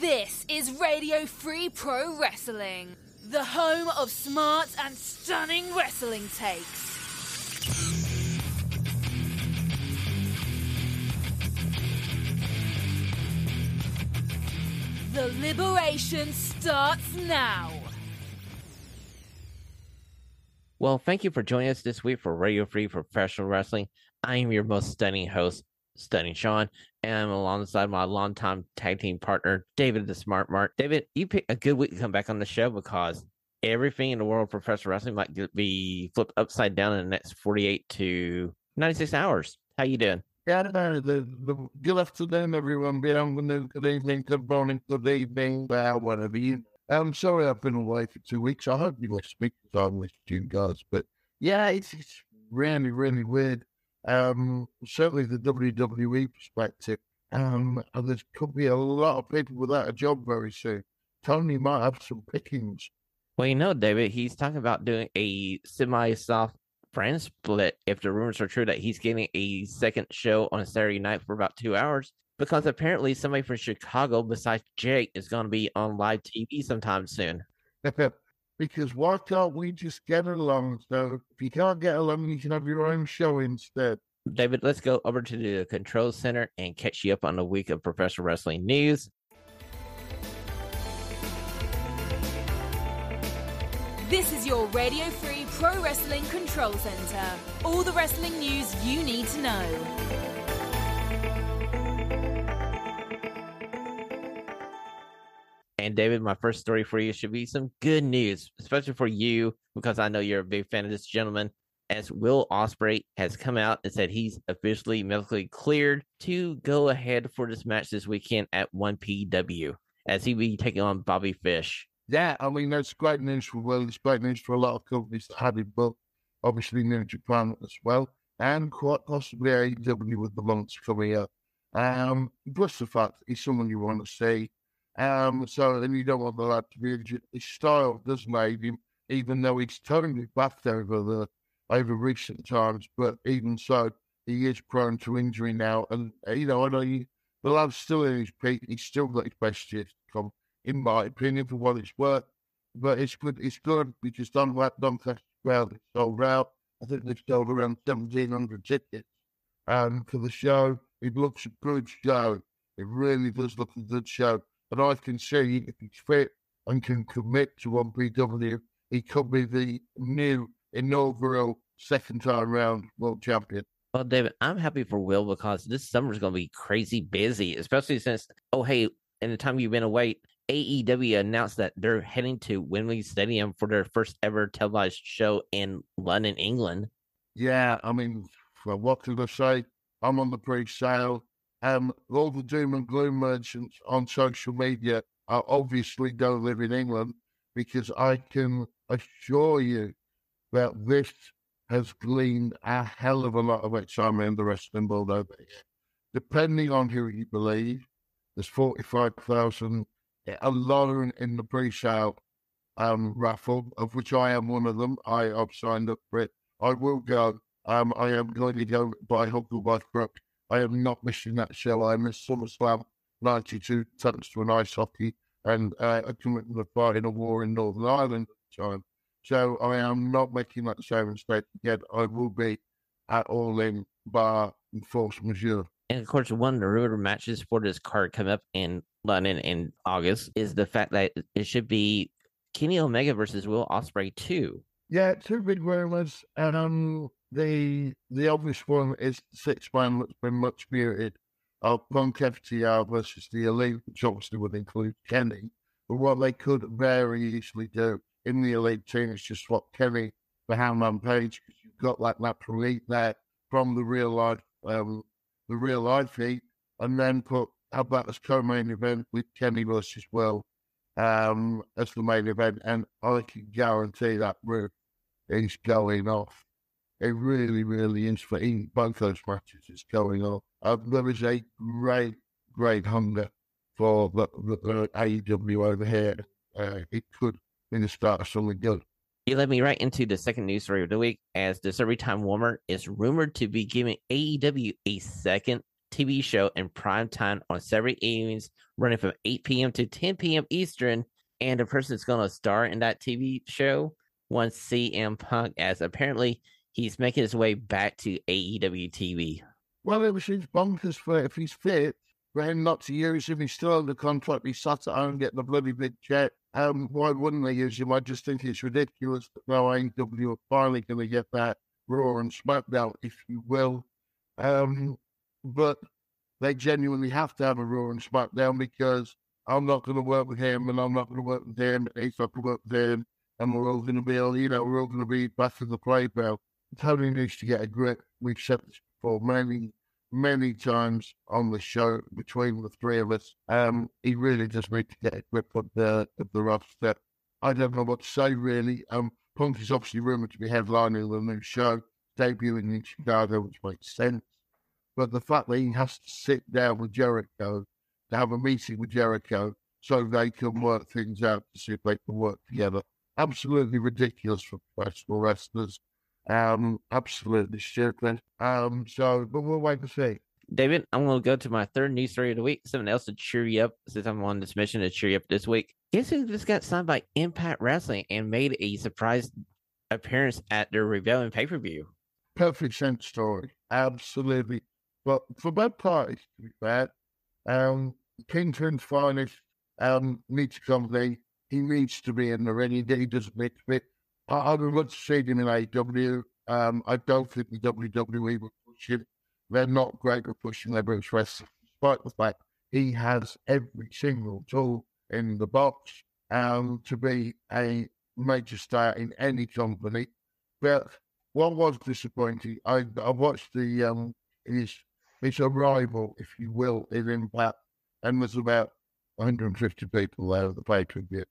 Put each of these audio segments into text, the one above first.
This is Radio Free Pro Wrestling, the home of smart and stunning wrestling takes. The liberation starts now. Well, thank you for joining us this week for Radio Free Professional Wrestling. I am your most stunning host, Stunning Shawn, I'm alongside my longtime tag team partner, David the Smart Mark. David, you picked a good week to come back on the show because everything in the world of professional wrestling might be flipped upside down in the next 48 to 96 hours. How you doing? Yeah, the, the, good afternoon, everyone. Good afternoon, good evening, good morning, good evening, well, whatever you. I'm sorry I've been away for two weeks. I hope you missed me because I missed you guys. But yeah, it's, it's really, really weird. Um, certainly the WWE perspective. Um, and there could be a lot of people without a job very soon. Tony might have some pickings. Well, you know, David, he's talking about doing a semi soft brand split if the rumors are true that he's getting a second show on a Saturday night for about two hours. Because apparently somebody from Chicago besides Jake is going to be on live TV sometime soon. because why can't we just get along? So if you can't get along, you can have your own show instead. David, let's go over to the control center and catch you up on the week of professional wrestling news. This is your Radio Free Pro Wrestling Control Center. All the wrestling news you need to know. And David, my first story for you should be some good news, especially for you, because I know you're a big fan of this gentleman. As Will Ospreay has come out and said he's officially medically cleared to go ahead for this match this weekend at 1 PW, as he will be taking on Bobby Fish. Yeah, I mean that's great news for Will. It's great news for a lot of companies that had him booked. Obviously, New Japan as well, and quite possibly AEW with the months coming up. Um, plus the fact he's someone you want to see. Um, so then you don't want the lad to be. His style does make him, even though he's totally buffed over the over recent times. But even so, he is prone to injury now. And uh, you know, I know he, the lad's still in his peak. He's still got his best years to come, in my opinion, for what it's worth. But it's good. It's good because Dunlap Doncaster crowd is sold out. I think they've sold around seventeen hundred tickets. Um, for the show, it looks a good show. It really does look a good show. And I can see if he's fit and can commit to one PW, he could be the new inaugural second time round world champion. Well, David, I'm happy for Will because this summer is going to be crazy busy, especially since, oh, hey, in the time you've been away, AEW announced that they're heading to Wembley Stadium for their first ever televised show in London, England. Yeah, I mean, well, what can I say? I'm on the pre-sale. Um, all the doom and gloom merchants on social media obviously don't live in England because I can assure you that this has gleaned a hell of a lot of excitement in the wrestling world over here. Depending on who you believe, there's 45,000, a lot in, the pre-sale um, raffle, of which I am one of them. I have signed up for it. I will go. Um, I am going to go by hook or. I am not missing that show. I missed SummerSlam 92 thanks to an ice hockey and uh, a commitment of fighting a war in Northern Ireland at the time. So I am not making that show instead. Again, I will be at All In Bar and Force Majeure. And of course, one of the rumored matches for this card coming up in London in August is the fact that it should be Kenny Omega versus Will Ospreay too. Yeah, two big rumors, and um, the the obvious one is six man that's been much muted of Punk FTR versus the Elite, which obviously would include Kenny. But what they could very easily do in the Elite team is just swap Kenny for Hangman Page because you've got like that elite there from the real life, um, the real life heat, and then put have that as co-main event with Kenny versus Will um, as the main event, and I can guarantee that roof is going off. It really, really is for both those matches. It's going on. Uh, there is a great, great hunger for the, the, the AEW over here. Uh, it could be the start of something good. You led me right into the second news story of the week as the Every Time Warner is rumored to be giving AEW a second TV show in prime time on Saturday evenings, running from 8 p.m. to 10 p.m. Eastern. And the person that's going to star in that TV show wants CM Punk, as apparently he's making his way back to AEW TV. Well, it seems bonkers for if he's fit for him not to use him. He's still under contract. He's sat at home getting a bloody big check. Um, why wouldn't they use him? I just think it's ridiculous that now AEW are finally going to get that Raw and SmackDown, if you will. Um, but they genuinely have to have a Raw and SmackDown because I'm not going to work with him and I'm not going to work with him he's not going to work with him and we're all going to be, you know, we're all going to be back in the playground. Tony needs to get a grip. We've said this before many, many times on the show between the three of us. Um, he really does need to get a grip of the of the roster. I don't know what to say really. Um, Punk is obviously rumored to be headlining the new show, debuting in Chicago, which makes sense. But the fact that he has to sit down with Jericho to have a meeting with Jericho so they can work things out to see if they can work together. Absolutely ridiculous for professional wrestlers. Um, absolutely stupid. Um, so, but we'll wait and see. David, I'm going to go to my third news story of the week. Something else to cheer you up since I'm on this mission to cheer you up this week. Guess who just got signed by Impact Wrestling and made a surprise appearance at their Rebellion pay per view? Perfect sense story. Absolutely. But for to be fair, um, King's Lynn's finest um, needs to. He needs to be in the ring. He, doesn't be. I, I would love to see him in AEW. Um, I don't think the WWE will push him. They're not great at pushing their British wrestlers, despite the fact he has every single tool in the box um, to be a major star in any company. But what was disappointing, I, I watched the um, his his arrival, if you will, in Impact, and there's about 150 people there at the pay per view.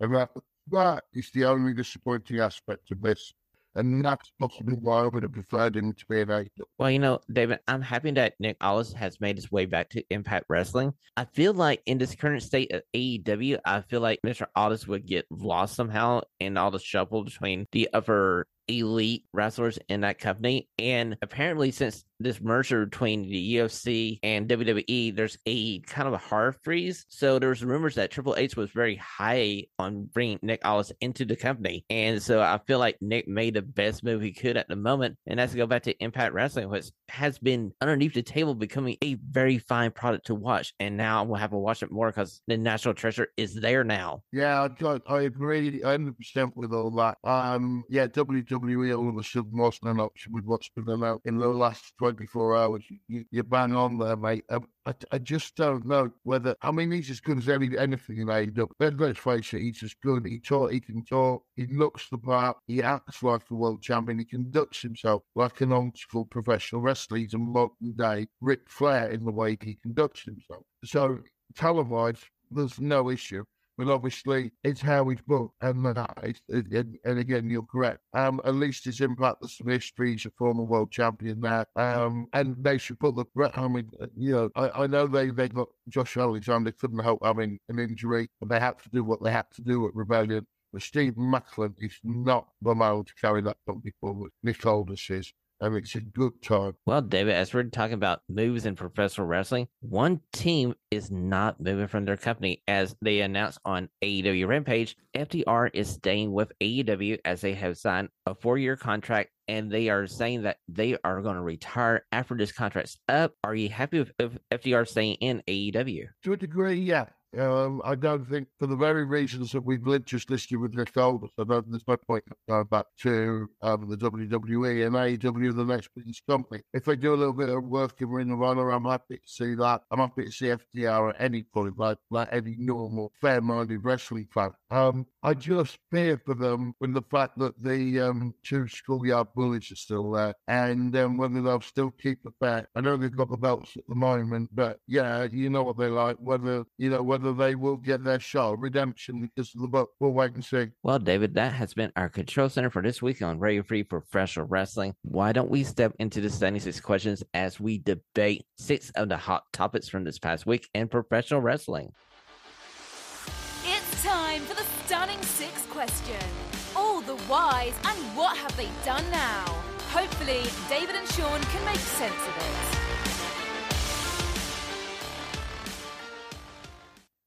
And that, that is the only disappointing aspect of this. And that's possibly why I would have preferred him to be an actor. Well, you know, David, I'm happy that Nick Aldis has made his way back to Impact Wrestling. I feel like in this current state of AEW, I feel like Mr. Aldis would get lost somehow in all the shuffle between the upper elite wrestlers in that company. And apparently, since this merger between the UFC and WWE, there's a kind of a hard freeze. So there's rumors that Triple H was very high on bringing Nick Aldis into the company. And so I feel like Nick made the best move he could at the moment. And that's to go back to Impact Wrestling, which has been underneath the table becoming a very fine product to watch. And now we'll have to watch it more because the national treasure is there now. Yeah, I, I agree 100% with all that. Um, yeah, WWE all of a sudden wasn't an option with what's been out in the last 24 hours. You, you bang on there, mate. Um, I, I just don't know whether, I mean, he's as good as any, anything in AEW. Let's, let's face it, he's as good. He talk, he can talk, he looks the part, he acts like a world champion, he conducts himself like an old school professional wrestler. He's a modern day Ric Flair in the way he conducts himself. So, televised, there's no issue but obviously it's how he's booked. And, and, and again, you're correct. Um, at least impact, there's some history. He's a former world champion there. Um, and they should put the, I mean, you know, I, I know they, they got Josh Alexander couldn't help having an injury, and they had to do what they had to do at Rebellion. But Steve Maclin is not the man to carry that company forward. Nick Aldis is. I mean, it's a good time. Well, David, as we're talking about moves in professional wrestling, one team is not moving from their company. As they announced on AEW Rampage, FTR is staying with AEW as they have signed a four year contract and they are saying that they are going to retire after this contract's up. Are you happy with FTR staying in AEW? To a degree, yeah. Um, I don't think, for the very reasons that we've just listed with Nick Aldis, I don't, there's no point going back to um, the WWE and AEW, the next biggest company. If they do a little bit of work in Ring of Honor, I'm happy to see that. I'm happy to see FTR at any point, like, like any normal, fair minded wrestling fan. Um, I just fear for them with the fact that the um, two schoolyard bullies are still there and whether they'll still keep the bet. I know they've got the belts at the moment, but yeah, you know what they're like. Whether, you know, whether they will get their show, redemption because of the book. We'll wait and see. Well, David, that has been our control center for this week on Radio Free Professional Wrestling. Why don't we step into the 76 questions as we debate six of the hot topics from this past week in professional wrestling? It's time for the stunning six question. All the whys and what have they done now? Hopefully, David and Shawn can make sense of it.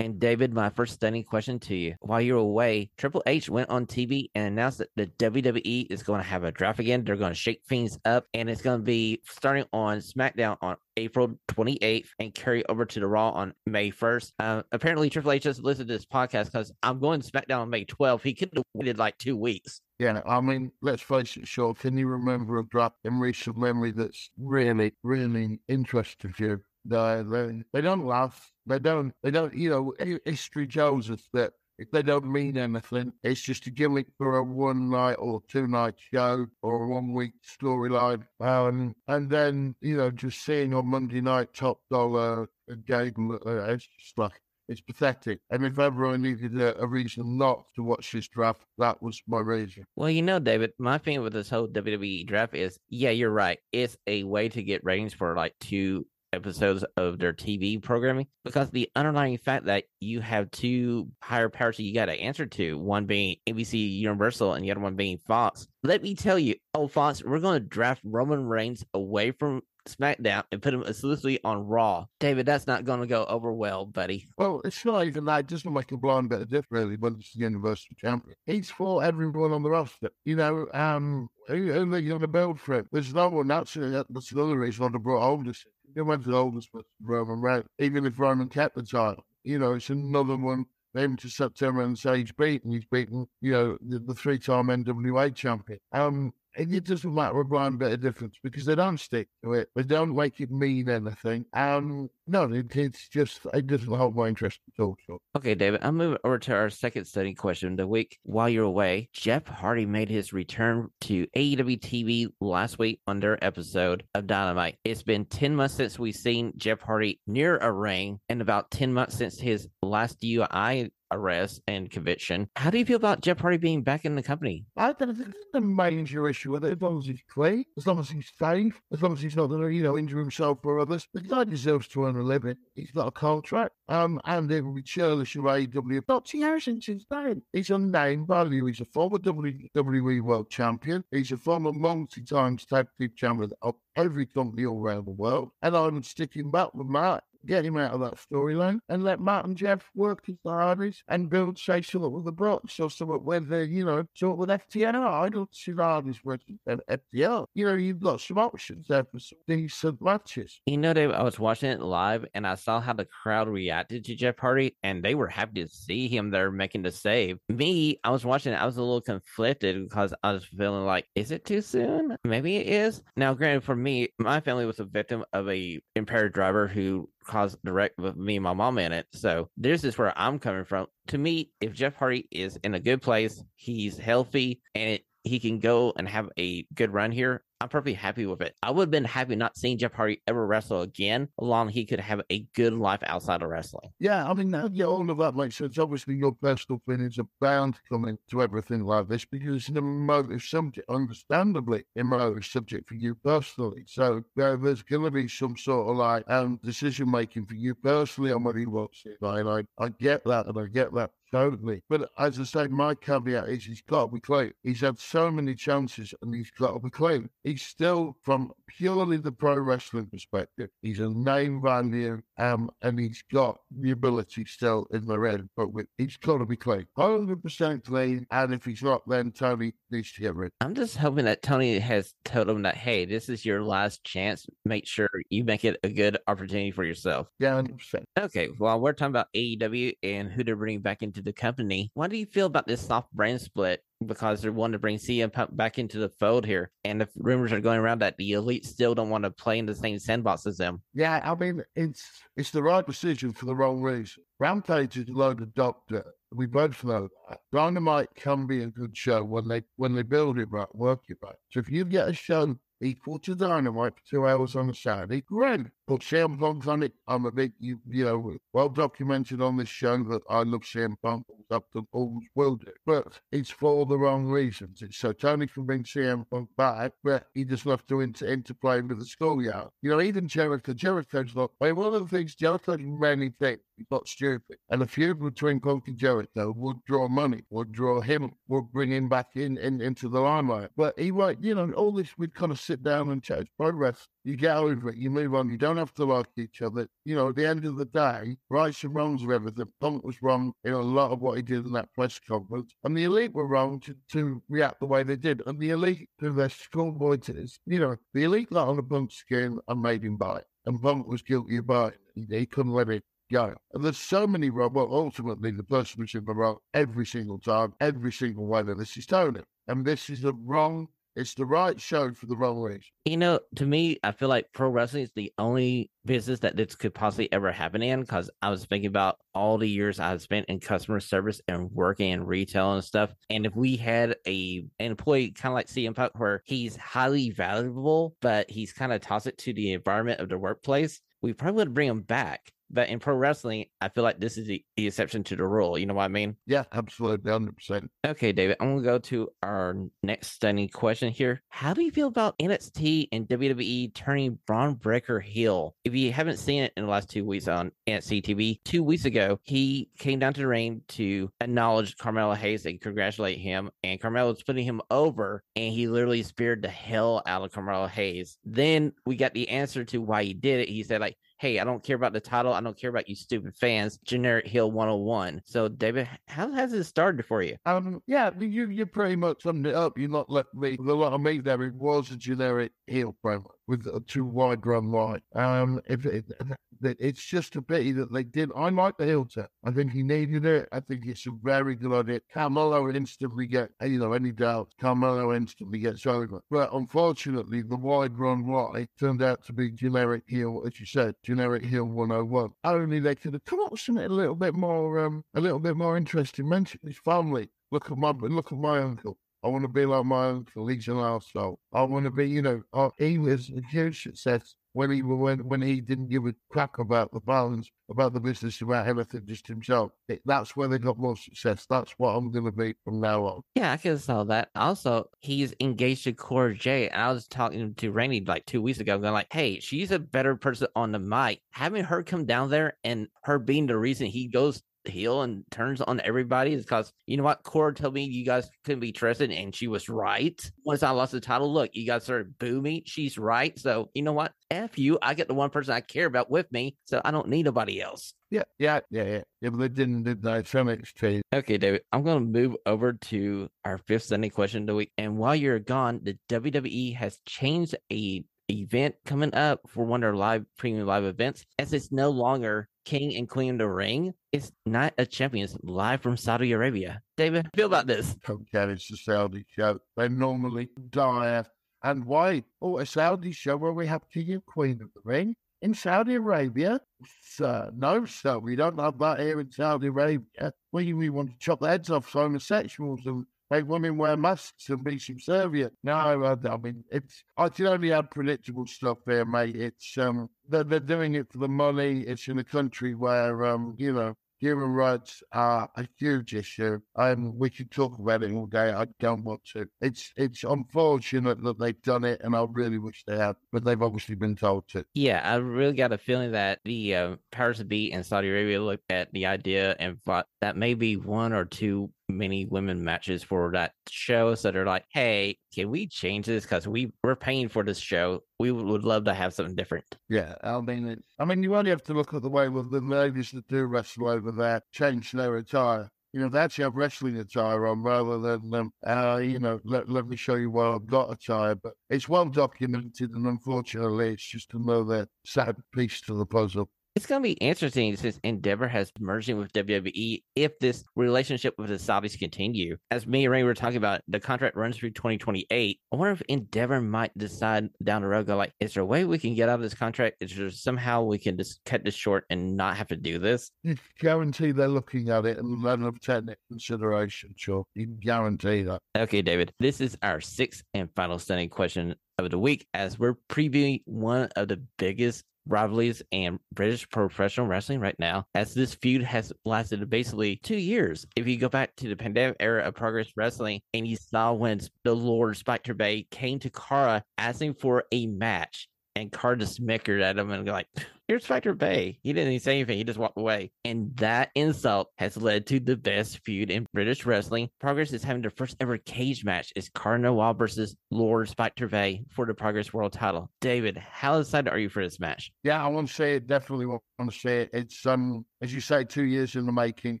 And David, my first stunning question to you. While you're away, Triple H went on TV and announced that the WWE is going to have a draft again. They're going to shake things up, and it's going to be starting on SmackDown on April 28th and carry over to the Raw on May 1st. Uh, apparently, Triple H just listened to this podcast because I'm going to SmackDown on May 12th. He could have waited like two weeks. Yeah, I mean, let's face it, Shawn. Can you remember a draft in recent memory that's really, really interesting to you? They, they, don't laugh. They don't. They don't. You know, history shows us that if they don't mean anything, it's just a gimmick for a one night or two night show or a one week storyline. Um, and then, you know, just seeing on Monday night top dollar game, uh, it's just like, it's pathetic. And if ever I needed a, a, reason not to watch this draft, that was my reason. Well, you know, David, my thing with this whole WWE draft is, yeah, you're right. It's a way to get ratings for like two episodes of their TV programming because the underlying fact that you have two higher powers that you got to answer to, one being NBC Universal and the other one being Fox. Let me tell you, oh, Fox, we're going to draft Roman Reigns away from SmackDown and put him exclusively on Raw. David, that's not going to go over well, buddy. Well, it's not even that. It doesn't make a blind bit of difference, really, when it's the Universal Champion. He's for everyone on the roster. You know, um, who, who are you going to build for him? There's no one. That's, that's another reason have brought Aldis it went to the oldest with Roman Reigns. Even if Roman kept the title, you know, it's another one. Maybe to September and say he's beaten. He's beaten, you know, the, the three-time NWA champion. Um, it doesn't matter a blind bit of difference because they don't stick to it. They don't make it mean anything. And no, it, it's just, it doesn't hold my interest at all. So. Okay, David, I'm moving over to our second study question the week. While you're away, Jeff Hardy made his return to AEW TV last week on their episode of Dynamite. It's been 10 months since we've seen Jeff Hardy near a ring and about 10 months since his last DUI arrest and conviction. How do you feel about Jeff Hardy being back in the company? I don't think it's a major issue with it as long as he's clean, as long as he's safe, as long as he's not going to, you know, injure himself or others. The guy deserves to earn a living. He's got a contract. Um, and it will be churlish of AEW. Years since his name. He's a name value. He's a former WWE World Champion. He's a former multi-time tag team champion of every company all around the world. And I'm sticking back with Matt get him out of that storyline and let Matt and Jeff work his hardest and build, say, something with the Brooks or something with, the, you know, something with FTR. I don't see Hardy's working at FTR. You know, you've got some options there for some decent matches. You know, Dave, I was watching it live and I saw how the crowd reacted to Jeff Hardy and they were happy to see him there making the save. Me, I was watching it, I was a little conflicted because I was feeling like, is it too soon? Maybe it is. Now, granted, for me, my family was a victim of a impaired driver who caused direct with me and my mom in it. So this is where I'm coming from. To me, if Jeff Hardy is in a good place, he's healthy, and it, he can go and have a good run here, I'm perfectly happy with it. I would have been happy not seeing Jeff Hardy ever wrestle again, along he could have a good life outside of wrestling. Yeah, I mean, yeah, all of that makes sense. Obviously, your personal feelings are bound to come into everything like this because it's an emotive subject, understandably emotive subject for you personally. So there's going to be some sort of like um, decision making for you personally on what he wants. And I, I get that, and I get that Totally. But as I say, my caveat is he's got to be clean. He's had so many chances and he's got to be clean. He's still, from purely the pro wrestling perspective, he's a name value um, and he's got the ability still in the red, but with, he's got to be clean. 100% clean. And if he's not, then Tony needs to get rid. I'm just hoping that Tony has told him that, hey, this is your last chance. Make sure you make it a good opportunity for yourself. Yeah, 100%. Okay. Well, we're talking about AEW and who they're bringing back into the company. What do you feel about this soft brand split? Because they're wanting to bring CM Punk back into the fold here, and the rumors are going around that the elite still don't want to play in the same sandbox as them. Yeah, I mean it's it's the right decision for the wrong reason. Rampage is a load of doctor. We both know that. Dynamite can be a good show when they when they build it right, work it right. So if you get a show equal to Dynamite for two hours on a Saturday, great. Put CM Punk on it. I'm a big, you, you know, well documented on this show that I love CM Punk. Done, always will do. But it's for the wrong reasons. It's so Tony can bring CM Punk back, but he doesn't have to inter- interplay with the schoolyard. You know, even Jericho, Jericho's not, mean, one of the things Jericho's many things, he's not stupid. And a feud between Punk and Jericho would draw money, would draw him, would bring him back in, in into the limelight. But he you know, all this, we'd kind of sit down and chat. Progress you get over it, you move on. You don't have to like each other. You know, at the end of the day, rights and wrongs are everything. Punk was wrong in a lot of what he did in that press conference, and the elite were wrong to, to react the way they did. And the elite, through their schoolboy tits, you know, the elite got on the Punk skin and made him buy it. And Punk was guilty buying it. He, couldn't let it go. And there's so many wrong. Well, ultimately, the person who's in the wrong every single time, every single way that this is Tony. And this is the wrong it's the right show for the wrong reason. You know, to me, I feel like pro wrestling is the only business that this could possibly ever happen in because I was thinking about all the years I've spent in customer service and working in retail and stuff. And if we had a an employee kind of like CM Punk where he's highly valuable, but he's kind of tossed it to the environment of the workplace, we probably would bring him back. But in pro wrestling, I feel like this is the, the exception to the rule. You know what I mean? Yeah, absolutely, hundred percent. Okay, David, I'm gonna go to our next stunning question here. How do you feel about NXT and WWE turning Bron Breakker heel? If you haven't seen it in the last two weeks on NXT TV, two weeks ago he came down to the ring to acknowledge Carmelo Hayes and congratulate him, and Carmelo was putting him over, and he literally speared the hell out of Carmelo Hayes. Then we got the answer to why he did it. He said like hey, I don't care about the title. I don't care about you stupid fans. Generic heel 101. So, David, how has it started for you? Um, yeah, you you pretty much summed it up. You not let me a lot of me there. It was a generic heel promo with a too wide run line. Um, if it, it's just a pity that they did. I like the heel turn. I think he needed it. I think it's a very good idea. Carmelo instantly get you know any doubt. Carmelo instantly gets over. But unfortunately, the wide run line turned out to be generic heel, as you said, generic heel 101. Only they could have come up with something a little bit more, um, a little bit more interesting. Mention his family. Look at my look at my uncle. I want to be like my uncle. He's an. I want to be, you know, uh, he was a huge success when he when when he didn't give a crap about the balance, about the business, about everything, just himself. It, that's where they got more success. That's what I'm going to be from now on. Yeah, I can tell that. Also, he's engaged to Cora. And I was talking to Rainey like two weeks ago, going like, "Hey, she's a better person on the mic. Having her come down there and her being the reason he goes heel and turns on everybody is because you know what Cora told me you guys couldn't be trusted and she was right. Once I lost the title, look, you guys started boo me. She's right. So you know what? F you. I get the one person I care about with me, so I don't need nobody else. Yeah, yeah, yeah, yeah. Yeah, but they didn't do that from NXT. Okay, David, I'm to move over to our fifth Sunday question of the week. And while you're gone, the WWE has changed a event coming up for one of our live premium live events as it's no longer king and queen of the ring. It's not a champion. It's live from Saudi Arabia. David, feel about this? Okay, it's a Saudi show. They normally die. And why? Oh, a Saudi show where we have king and queen of the ring in Saudi Arabia. Sir, no, sir, we don't have that here in Saudi Arabia. We, we want to chop the heads off homosexuals and make women wear masks and be subservient. No, I, I mean, it's, I can only add predictable stuff there, mate. It's, um, they're, they're doing it for the money. It's in a country where, um, you know, human rights are a huge issue. Um, we could talk about it all day. I don't want to. It's it's unfortunate that they've done it, and I really wish they had, but they've obviously been told to. Yeah, I really got a feeling that the uh, powers that be in Saudi Arabia looked at the idea and thought that maybe one or two many women matches for that show. So they're like, hey, can we change this? Because we, we're paying for this show. We would love to have something different. Yeah, I mean, it, I mean, you only have to look at the way the ladies that do wrestle over there change their attire. You know, they actually have wrestling attire on rather than, um, uh, you know, let, let me show you what I've got attire. But it's well documented, and unfortunately, it's just another sad piece to the puzzle. It's going to be interesting since Endeavor has merged in with WWE if this relationship with the Saudis continue. As me and Ray were talking about, the contract runs through 2028. I wonder if Endeavor might decide down the road, go like, is there a way we can get out of this contract? Is there somehow we can just cut this short and not have to do this? You guarantee they're looking at it and level of technical consideration, sure. You can guarantee that. Okay, David. This is our sixth and final stunning question of the week as we're previewing one of the biggest rivalries and British professional wrestling right now, as this feud has lasted basically two years. If you go back to the pandemic era of Progress Wrestling, and you saw when the Lord Spike Bay came to Cara asking for a match, and Cara just snickered at him and like, here's Factor Bay. He didn't even say anything. He just walked away. And that insult has led to the best feud in British wrestling. Progress is having their first ever cage match. It's Cara Noir versus Lord Spike Bay for the Progress World title. David, how excited are you for this match? Yeah, I want to say it. Definitely want to say it. It's, um, as you say, two years in the making.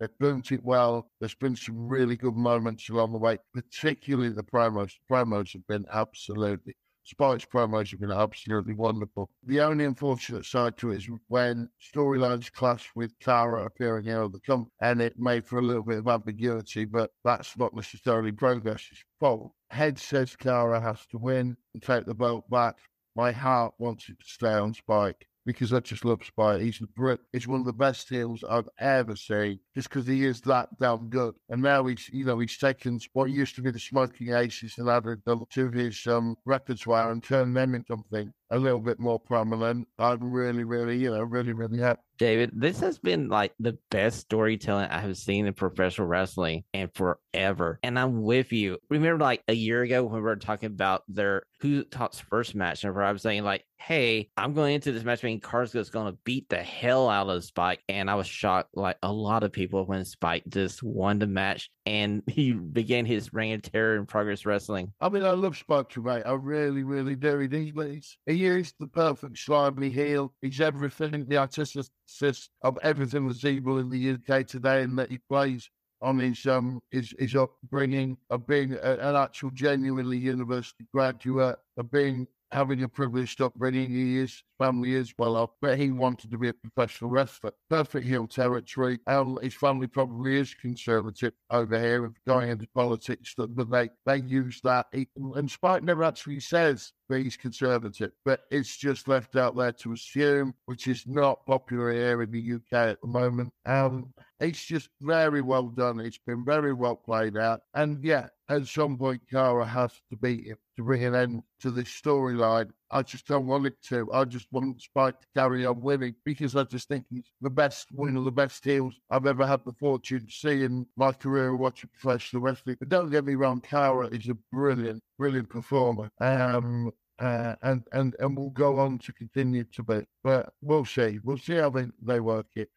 They've built it well. There's been some really good moments along the way, particularly the promos. Promos have been absolutely Spike's promos have been absolutely wonderful. The only unfortunate side to it is when storylines clash with Cara appearing out of the company, and it made for a little bit of ambiguity, but that's not necessarily Progress's fault. Head says Cara has to win and take the belt back. My heart wants it to stay on Spike because I just love Spike. He's a Brit. He's one of the best heels I've ever seen, just because he is that damn good. And now he's, you know, he's taken what used to be the Smoking Aces and added them to his um, repertoire and turned them into something a little bit more prominent. I'm really, really, you know, really, really happy. David, this has been like the best storytelling I have seen in professional wrestling and forever. And I'm with you. Remember, like a year ago when we were talking about their who talks first match, and I was saying like, "Hey, I'm going into this match being is going to beat the hell out of Spike," and I was shocked, like a lot of people, when Spike just won the match and he began his reign of terror in Progress Wrestling. I mean, I love Spike too, mate. I really, really do. He's, he is the perfect slimy heel. He's everything, the antithesis of everything that's evil in the UK today, and that he plays on his um his, his upbringing of being a, an actual genuinely university graduate, of being having a privileged upbringing. He is family is well off, but he wanted to be a professional wrestler. Perfect heel territory. And his family probably is conservative over here, going into politics, but they, they use that. He, and Spike never actually says he's conservative, but it's just left out there to assume, which is not popular here in the UK at the moment. Um, it's just very well done. It's been very well played out. And yeah, at some point, Cara has to beat him to bring an end to this storyline. I just don't want it to. I just want Spike to carry on winning because I just think he's the best, one of the best heels I've ever had the fortune to see in my career watching professional wrestling. But don't get me wrong, Cara is a brilliant, brilliant performer. Um, uh, and and and will go on to continue to be. But we'll see. We'll see how they, they work it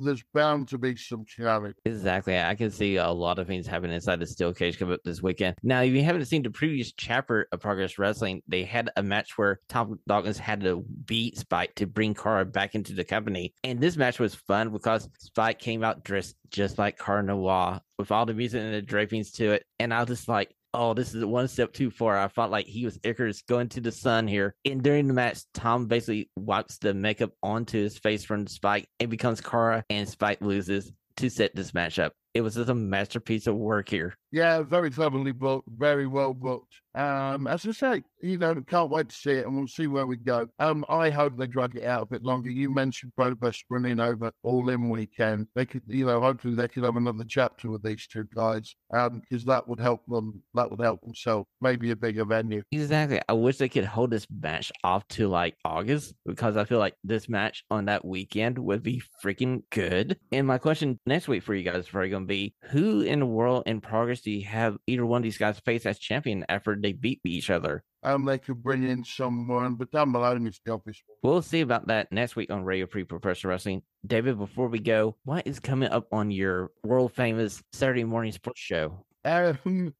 there's bound to be some shenanigans. Exactly. I can see a lot of things happening inside the steel cage coming up this weekend. Now, if you haven't seen the previous chapter of Progress Wrestling, they had a match where Tom Dawkins had to beat Spike to bring Cara back into the company. And this match was fun because Spike came out dressed just like Cara Noir with all the music and the drapings to it. And I was just like, oh, this is one step too far. I felt like he was Icarus going to the sun here. And during the match, Tom basically wipes the makeup onto his face from Spike and becomes Cara, and Spike loses to set this match up. It was just a masterpiece of work here. Yeah, very cleverly booked, very well booked. Um, as I say, you know, can't wait to see it, and we'll see where we go. Um, I hope they drag it out a bit longer. You mentioned Progress running over all in weekend. They could, you know, hopefully they could have another chapter with these two guys, um, because that would help them. That would help them sell maybe a bigger venue. Exactly. I wish they could hold this match off to like August because I feel like this match on that weekend would be freaking good. And my question next week for you guys is probably going to be: Who in the world in Progress have either one of these guys face as champion after they beat each other? Um, they could bring in someone, but Dan Moloney is the obvious one. We'll see about that next week on Radio Free Professional Wrestling. David, before we go, what is coming up on your world famous Saturday morning sports show? Uh,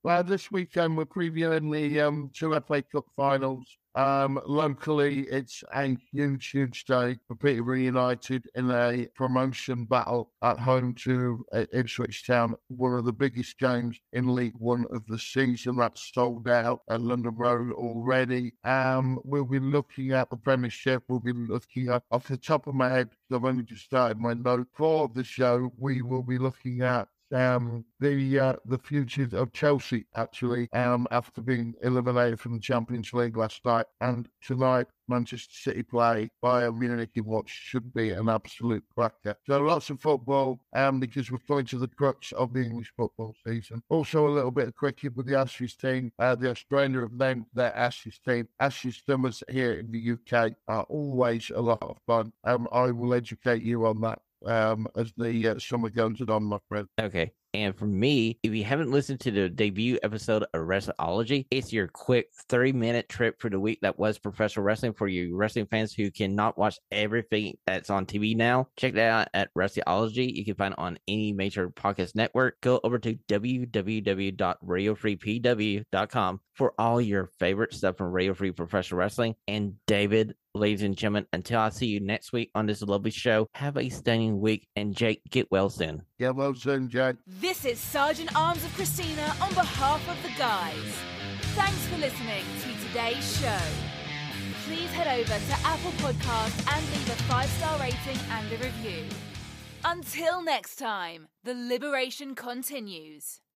well, this weekend we're previewing the um, two FA Cup finals um, locally, it's a huge, huge day for Peterborough United in a promotion battle at home to uh, Ipswich Town. One of the biggest games in League One of the season. That's sold out at London Road already. Um, we'll be looking at the Premiership. We'll be looking at, off the top of my head, I've only just started my note for the show. We will be looking at um, the uh, the future of Chelsea actually um, after being eliminated from the Champions League last night, and tonight Manchester City play Bayern Munich in what should be an absolute cracker. So lots of football, um, because we're coming to the crux of the English football season. Also a little bit of cricket with the Ashes team. Uh, the Australia have named their Ashes team. Ashes summers here in the UK are always a lot of fun. Um, I will educate you on that um, as the uh, summer goes on, my friend. Okay. And for me, if you haven't listened to the debut episode of Wrestleology, it's your quick 30 minute trip for the week that was professional wrestling for you wrestling fans who cannot watch everything that's on TV now. Check that out at Wrestleology. You can find it on any major podcast network. Go over to www.radiofreepw.com for all your favorite stuff from Radio Free Professional Wrestling. And David, ladies and gentlemen, until I see you next week on this lovely show, have a stunning week. And Jake, get well soon. Get well soon, Jake. This is Sergeant Arms of Christina on behalf of the guys. Thanks for listening to today's show. Please head over to Apple Podcasts and leave a five star rating and a review. Until next time, the liberation continues.